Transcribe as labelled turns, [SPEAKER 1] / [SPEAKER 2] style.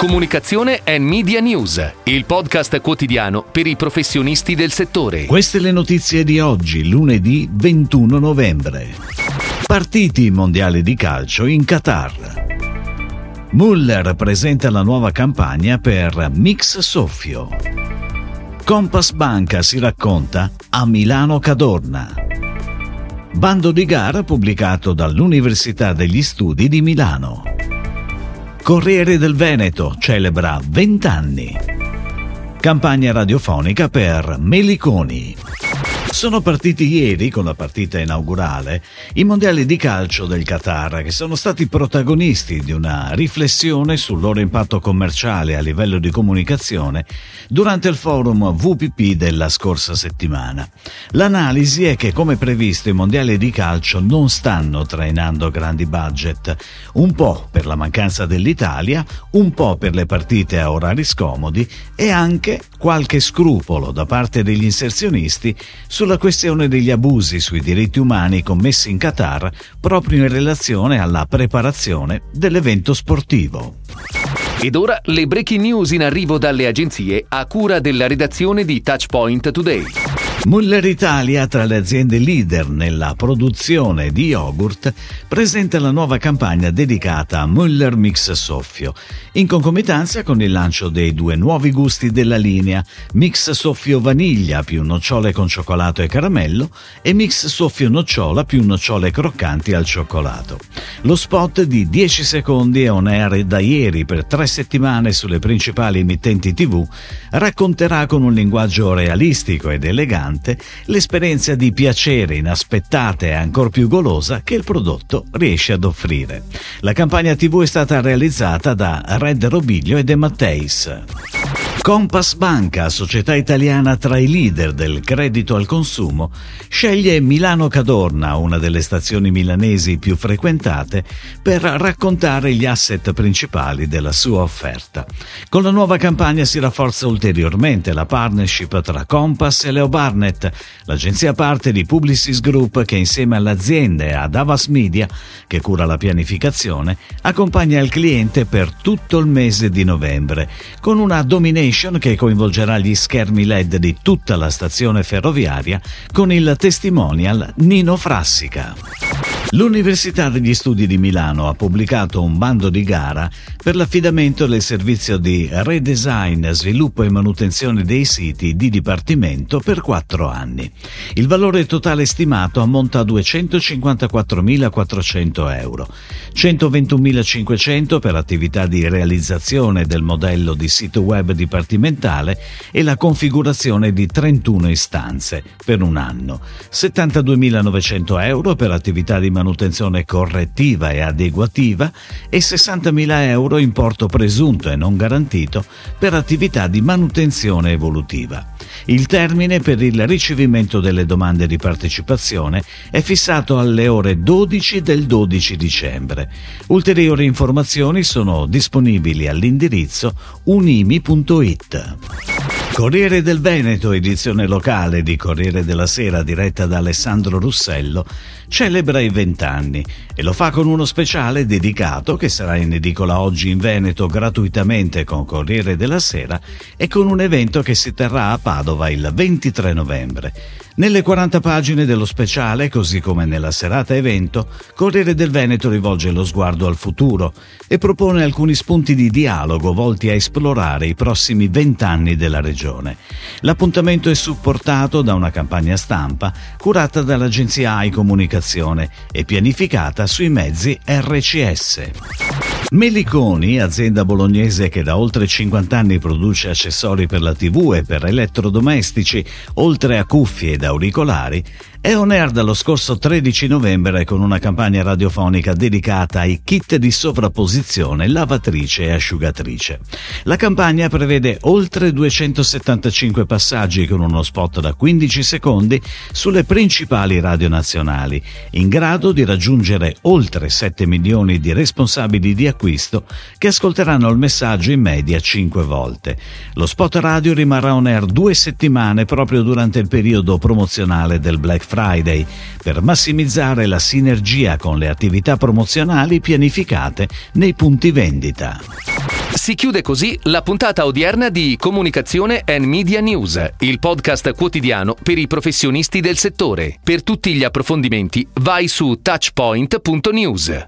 [SPEAKER 1] Comunicazione e Media News, il podcast quotidiano per i professionisti del settore.
[SPEAKER 2] Queste le notizie di oggi, lunedì 21 novembre. Partiti mondiali di calcio in Qatar. Muller presenta la nuova campagna per Mix Soffio. Compass Banca si racconta a Milano Cadorna. Bando di gara pubblicato dall'Università degli Studi di Milano. Corriere del Veneto celebra 20 anni. Campagna radiofonica per Meliconi. Sono partiti ieri, con la partita inaugurale, i mondiali di calcio del Qatar, che sono stati protagonisti di una riflessione sul loro impatto commerciale a livello di comunicazione durante il forum VPP della scorsa settimana. L'analisi è che, come previsto, i mondiali di calcio non stanno trainando grandi budget, un po' per la mancanza dell'Italia, un po' per le partite a orari scomodi e anche qualche scrupolo da parte degli inserzionisti sulla questione degli abusi sui diritti umani commessi in Qatar proprio in relazione alla preparazione dell'evento sportivo.
[SPEAKER 1] Ed ora le breaking news in arrivo dalle agenzie a cura della redazione di Touchpoint Today.
[SPEAKER 2] Muller Italia, tra le aziende leader nella produzione di yogurt, presenta la nuova campagna dedicata a Muller Mix Soffio, in concomitanza con il lancio dei due nuovi gusti della linea, Mix Soffio Vaniglia più nocciole con cioccolato e caramello e Mix Soffio Nocciola più nocciole croccanti al cioccolato. Lo spot di 10 secondi è on air da ieri per tre settimane sulle principali emittenti TV racconterà con un linguaggio realistico ed elegante ristorante l'esperienza di piacere inaspettata e ancor più golosa che il prodotto riesce ad offrire. La campagna TV è stata realizzata da Red Robiglio e De Matteis. Compass Banca, società italiana tra i leader del credito al consumo, sceglie Milano Cadorna, una delle stazioni milanesi più frequentate, per raccontare gli asset principali della sua offerta. Con la nuova campagna si rafforza ulteriormente la partnership tra Compass e Leo Barnett, l'agenzia parte di Publicis Group che insieme all'azienda e ad Avas Media, che cura la pianificazione, accompagna il cliente per tutto il mese di novembre, con una domination che coinvolgerà gli schermi LED di tutta la stazione ferroviaria con il testimonial Nino Frassica. L'Università degli Studi di Milano ha pubblicato un bando di gara per l'affidamento del servizio di redesign, sviluppo e manutenzione dei siti di dipartimento per quattro anni. Il valore totale stimato ammonta a 254.400 euro, 121.500 per attività di realizzazione del modello di sito web dipartimentale e la configurazione di 31 istanze per un anno, 72.900 euro per attività di manutenzione correttiva e adeguativa e 60.000 euro importo presunto e non garantito per attività di manutenzione evolutiva. Il termine per il ricevimento delle domande di partecipazione è fissato alle ore 12 del 12 dicembre. Ulteriori informazioni sono disponibili all'indirizzo unimi.it. Corriere del Veneto, edizione locale di Corriere della Sera diretta da Alessandro Russello, celebra i vent'anni e lo fa con uno speciale dedicato che sarà in edicola oggi in Veneto gratuitamente con Corriere della Sera e con un evento che si terrà a Padova il 23 novembre. Nelle 40 pagine dello speciale, così come nella serata evento, Corriere del Veneto rivolge lo sguardo al futuro e propone alcuni spunti di dialogo volti a esplorare i prossimi vent'anni della regione. L'appuntamento è supportato da una campagna stampa curata dall'agenzia AI Comunicazione e pianificata sui mezzi RCS. Meliconi, azienda bolognese che da oltre 50 anni produce accessori per la TV e per elettrodomestici, oltre a cuffie ed auricolari, è on air dallo scorso 13 novembre con una campagna radiofonica dedicata ai kit di sovrapposizione lavatrice e asciugatrice. La campagna prevede oltre 275 passaggi con uno spot da 15 secondi sulle principali radio nazionali, in grado di raggiungere oltre 7 milioni di responsabili di acquisto che ascolteranno il messaggio in media 5 volte. Lo spot radio rimarrà on air due settimane proprio durante il periodo promozionale del Black Friday per massimizzare la sinergia con le attività promozionali pianificate nei punti vendita.
[SPEAKER 1] Si chiude così la puntata odierna di Comunicazione and Media News, il podcast quotidiano per i professionisti del settore. Per tutti gli approfondimenti vai su touchpoint.news.